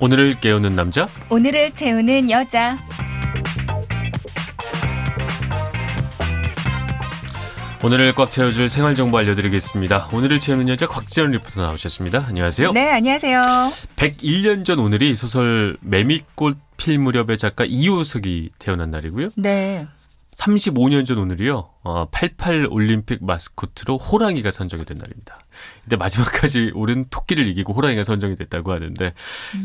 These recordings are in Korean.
오늘을 깨우는 남자 오늘을 채우는 여자. 오늘을 꽉 채워줄 생활 정보 알려드리겠습니다. 오늘을 채우는 여자 곽지연 리포터 나오셨습니다. 안녕하세요. 네, 안녕하세요. 101년 전 오늘이 소설 매미꽃 필 무렵의 작가 이호석이 태어난 날이고요. 네. 35년 전 오늘이요. 어, 88 올림픽 마스코트로 호랑이가 선정이 된 날입니다. 이때 마지막까지 오른 토끼를 이기고 호랑이가 선정이 됐다고 하는데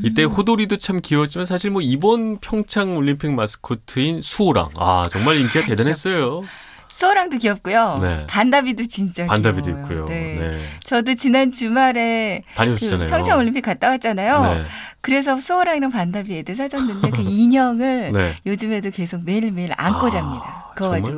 이때 음. 호돌이도 참 귀여웠지만 사실 뭐 이번 평창 올림픽 마스코트인 수호랑 아 정말 인기가 대단했어요. 소랑도 귀엽고요. 네. 반다비도 진짜 반다비도 귀여워요. 있고요. 네. 네. 저도 지난 주말에 그 다녀오셨잖아요. 평창 올림픽 갔다 왔잖아요. 네. 그래서 소랑이랑 반다비 애들 사줬는데 그 인형을 네. 요즘에도 계속 매일매일 안고 아, 잡니다. 可不就？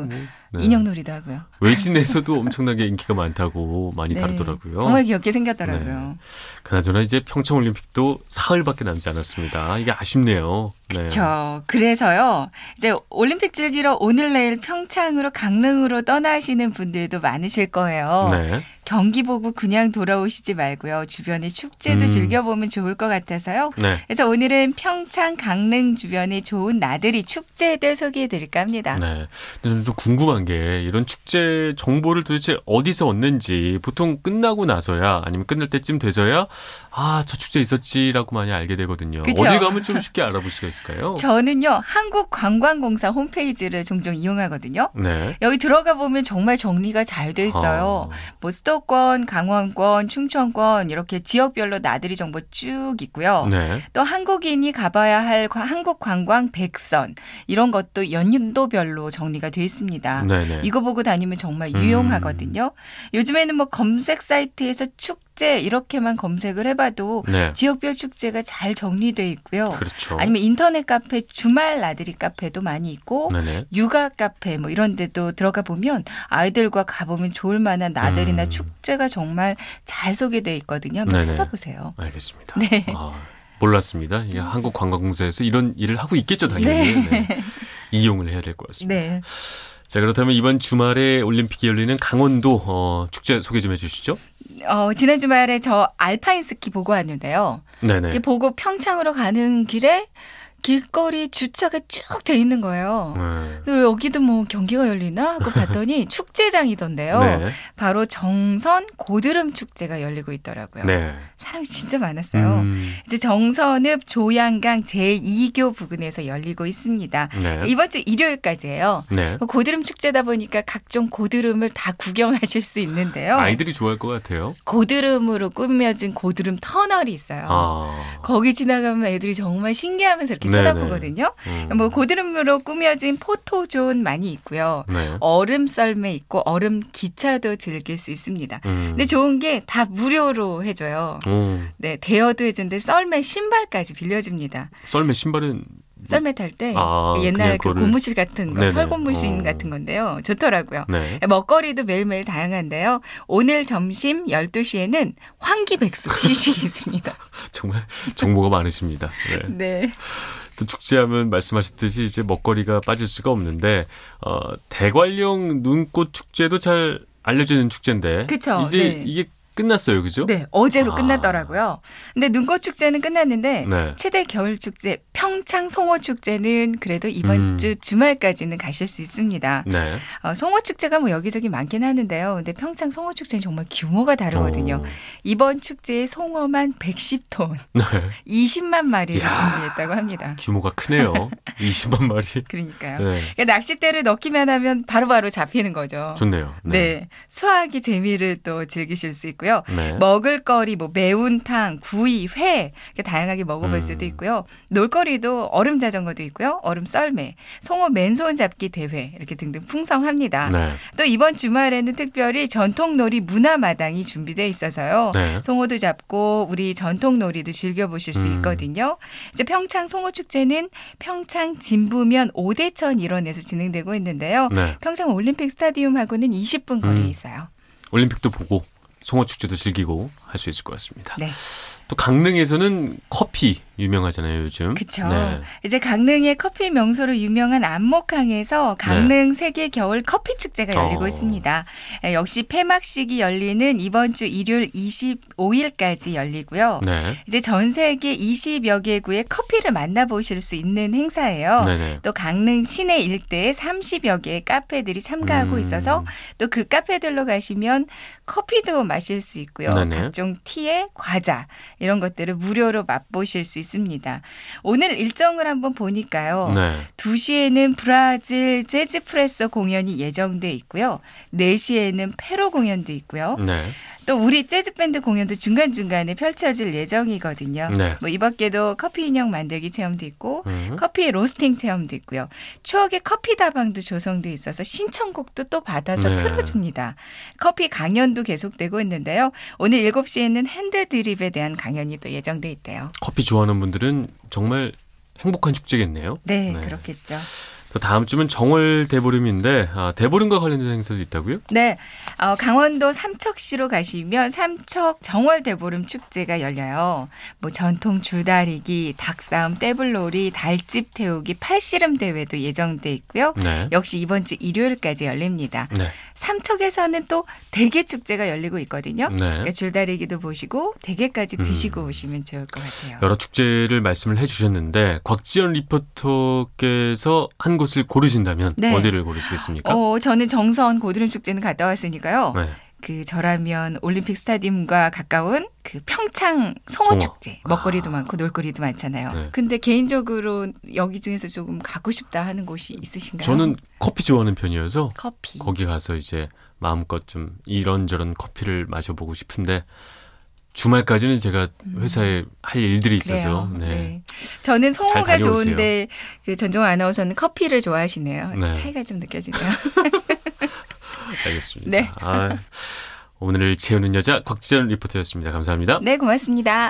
네. 인형놀이도 하고요. 외신에서도 엄청나게 인기가 많다고 많이 네. 다루더라고요. 정말 귀엽게 생겼더라고요. 네. 그나저나 이제 평창 올림픽도 사흘밖에 남지 않았습니다. 이게 아쉽네요. 네. 그렇죠. 그래서요. 이제 올림픽 즐기러 오늘 내일 평창으로 강릉으로 떠나시는 분들도 많으실 거예요. 네. 경기 보고 그냥 돌아오시지 말고요. 주변의 축제도 음. 즐겨보면 좋을 것 같아서요. 네. 그래서 오늘은 평창 강릉 주변의 좋은 나들이 축제들 소개해 드릴까 합니다. 네. 근데 좀 궁금한 게 이런 축제 정보를 도대체 어디서 얻는지 보통 끝나고 나서야 아니면 끝날 때쯤 돼서야 아, 저 축제 있었지라고 많이 알게 되거든요. 그쵸? 어디 가면 좀 쉽게 알아볼 수가 있을까요? 저는요, 한국관광공사 홈페이지를 종종 이용하거든요. 네. 여기 들어가 보면 정말 정리가 잘 돼 있어요. 아, 뭐 수도권, 강원권, 충청권 이렇게 지역별로 나들이 정보 쭉 있고요. 네. 또 한국인이 가봐야 할 관- 한국 관광 백선 이런 것도 연도별로 정리가 돼 있습니다. 네, 네. 이거 보고 다니면 정말 음. 유용하거든요. 요즘에는 뭐 검색 사이트에서 축제 이렇게만 검색을 해봐도 네. 지역별 축제가 잘 정리돼 있고요. 그렇죠. 아니면 인터넷 카페 주말 나들이 카페도 많이 있고 네네. 육아 카페 뭐 이런 데도 들어가 보면 아이들과 가보면 좋을 만한 나들이나 음. 축제가 정말 잘 소개돼 있거든요. 한번 네네. 찾아보세요. 알겠습니다. 네. 아, 몰랐습니다. 이게 한국관광공사에서 이런 일을 하고 있겠죠, 당연히. 네. 이용을 해야 될 것 같습니다. 네. 자, 그렇다면 이번 주말에 올림픽이 열리는 강원도 어, 축제 소개 좀 해주시죠. 어, 지난 주말에 저 알파인 스키 보고 왔는데요. 네네. 보고 평창으로 가는 길에 길거리 주차가 쭉 돼 있는 거예요. 네. 여기도 뭐 경기가 열리나 하고 봤더니 축제장이던데요. 네. 바로 정선 고드름 축제가 열리고 있더라고요. 네. 사람이 진짜 많았어요. 음, 이제 정선읍 조양강 제2교 부근에서 열리고 있습니다. 네. 이번 주 일요일까지예요. 네. 고드름 축제다 보니까 각종 고드름을 다 구경하실 수 있는데요. 아이들이 좋아할 것 같아요. 고드름으로 꾸며진 고드름 터널이 있어요. 아. 거기 지나가면 애들이 정말 신기하면서 이렇게. 쳐다보거든요. 음. 뭐 고드름으로 꾸며진 포토존 많이 있고요. 네. 얼음 썰매 있고 얼음 기차도 즐길 수 있습니다. 음. 근데 좋은 게 다 무료로 해줘요. 오, 네, 대여도 해준데 썰매 신발까지 빌려줍니다. 썰매 신발은 썰매 탈때 아, 그냥 옛날 그 그거를- 고무실 같은 거, 네네. 털고무신 어. 같은 건데요. 좋더라고요. 네. 먹거리도 매일매일 다양한데요. 오늘 점심 12시에는 황기백숙 시식이 있습니다. 정말 정보가 많으십니다. 네. 네. 또 축제하면 말씀하셨듯이 이제 먹거리가 빠질 수가 없는데 어, 대관령 눈꽃 축제도 잘 알려지는 축제인데 그쵸, 이제 네. 이게 끝났어요, 그죠? 네, 어제로 아. 끝났더라고요. 근데 눈꽃 축제는 끝났는데 네. 최대 겨울 축제 평창 송어 축제는 그래도 이번 음. 주 주말까지는 가실 수 있습니다. 네. 어, 송어 축제가 뭐 여기저기 많긴 하는데요. 근데 평창 송어 축제는 정말 규모가 다르거든요. 오. 이번 축제에 송어만 110톤, 네. 20만 마리를 이야. 준비했다고 합니다. 규모가 크네요. 20만 마리. 그러니까요. 네. 그러니까 낚싯대를 넣기만 하면 바로바로 잡히는 거죠. 좋네요. 네. 수학의 재미를 또 즐기실 수 있고요. 네. 먹을거리 뭐 매운탕, 구이, 회 이렇게 다양하게 먹어볼 음. 수도 있고요. 놀거리도 얼음 자전거도 있고요. 얼음 썰매, 송어 맨손 잡기 대회 이렇게 등등 풍성합니다. 네. 또 이번 주말에는 특별히 전통놀이 문화마당이 준비되어 있어서요. 네. 송어도 잡고 우리 전통놀이도 즐겨보실 수 음. 있거든요. 이제 평창 송어축제는 평창 진부면 오대천 일원에서 진행되고 있는데요. 네. 평창 올림픽 스타디움하고는 20분 거리에 음. 있어요. 올림픽도 보고 송어 축제도 즐기고 할 수 있을 것 같습니다. 네. 또 강릉에서는 커피 유명하잖아요, 요즘. 그쵸. 네. 이제 강릉의 커피 명소로 유명한 안목항에서 강릉 네. 세계 겨울 커피 축제가 열리고 어. 있습니다. 에, 역시 폐막식이 열리는 이번 주 일요일 25일까지 열리고요. 네. 이제 전 세계 20여 개국의 커피를 만나보실 수 있는 행사예요. 네네. 또 강릉 시내 일대에 30여 개의 카페들이 참가하고 음. 있어서 또 그 카페들로 가시면 커피도 마실 수 있고요. 네네. 각종 티에 과자 이런 것들을 무료로 맛보실 수 있습니다. 오늘 일정을 한번 보니까요. 네. 2시에는 브라질 재즈 프레소 공연이 예정돼 있고요. 4시에는 페로 공연도 있고요. 네. 또 우리 재즈 밴드 공연도 중간 중간에 펼쳐질 예정이거든요. 네. 뭐이 밖에도 커피 인형 만들기 체험도 있고 음. 커피 로스팅 체험도 있고요. 추억의 커피 다방도 조성돼 있어서 신청곡도 또 받아서 네. 틀어줍니다. 커피 강연도 계속되고 있는데요. 오늘 7시에는 핸드 드립에 대한 강연이 또 예정돼 있대요. 커피 좋아하는 분들은 정말 행복한 축제겠네요. 네, 네. 그렇겠죠. 또 다음 주면 정월 대보름인데 아, 대보름과 관련된 행사도 있다고요? 네, 어, 강원도 삼척시로 가시면 삼척 정월 대보름 축제가 열려요. 뭐 전통 줄다리기, 닭싸움, 떼불놀이, 달집 태우기, 팔씨름 대회도 예정돼 있고요. 네. 역시 이번 주 일요일까지 열립니다. 네. 삼척에서는 또 대게 축제가 열리고 있거든요. 네. 그러니까 줄다리기도 보시고 대게까지 음. 드시고 오시면 좋을 것 같아요. 여러 축제를 말씀을 해주셨는데 곽지연 리포터께서 한 곳을 고르신다면 네. 어디를 고르시겠습니까? 어, 저는 정선 고드름 축제는 갔다 왔으니까요. 네. 그 저라면 올림픽 스타디움과 가까운 그 평창 송어. 축제 먹거리도 아. 많고 놀거리도 많잖아요. 네. 근데 개인적으로 여기 중에서 조금 가고 싶다 하는 곳이 있으신가요? 저는 커피 좋아하는 편이어서 커피. 거기 가서 이제 마음껏 좀 이런저런 커피를 마셔보고 싶은데 주말까지는 제가 회사에 할 일들이 있어서 음. 네. 네. 저는 다녀오세요. 좋은데 그 전종호 아나운서는 커피를 좋아하시네요. 네. 차이가 좀 느껴지네요. 알겠습니다. 네. 아, 오늘을 채우는 여자 곽지연 리포터였습니다. 감사합니다. 네, 고맙습니다.